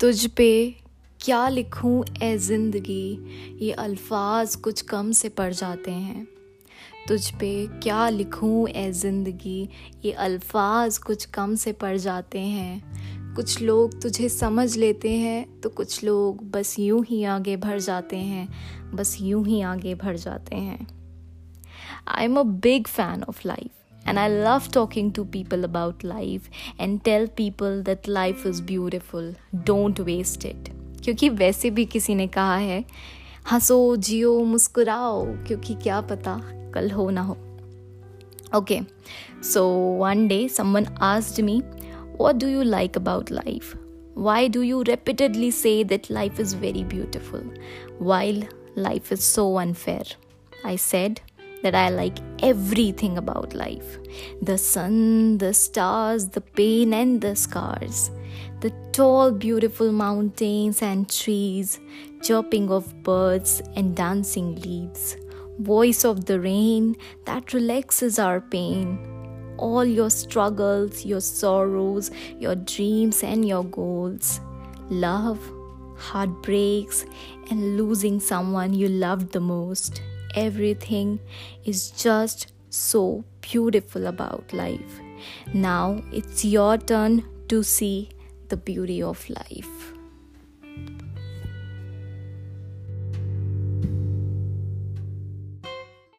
तुझ पे क्या लिखूं ए ज़िंदगी? ये अल्फाज कुछ कम से पड़ जाते हैं। तुझ पे क्या लिखूं ए ज़िंदगी? ये अल्फाज कुछ कम से पड़ जाते हैं। कुछ लोग तुझे समझ लेते हैं तो कुछ लोग बस यूँ ही आगे बढ़ जाते हैं। बस यूँ ही आगे बढ़ जाते हैं। I am a big fan of life And I love talking to people about life and tell people that life is beautiful. Don't waste it. क्योंकि वैसे भी किसी ने कहा है हंसो जियो मुस्कुराओ क्योंकि क्या पता कल हो ना हो Okay, so one day someone asked me, What do you like about life? Why do you repeatedly say that life is very beautiful while life is so unfair? I said, that I like everything about life. The sun, the stars, the pain, and the scars, the tall, beautiful mountains and trees, chirping of birds and dancing leaves, voice of the rain that relaxes our pain. All your struggles, your sorrows, your dreams, and your goals. Love, heartbreaks, and losing someone you loved the most everything is just so beautiful about life. Now it's your turn to see the beauty of life.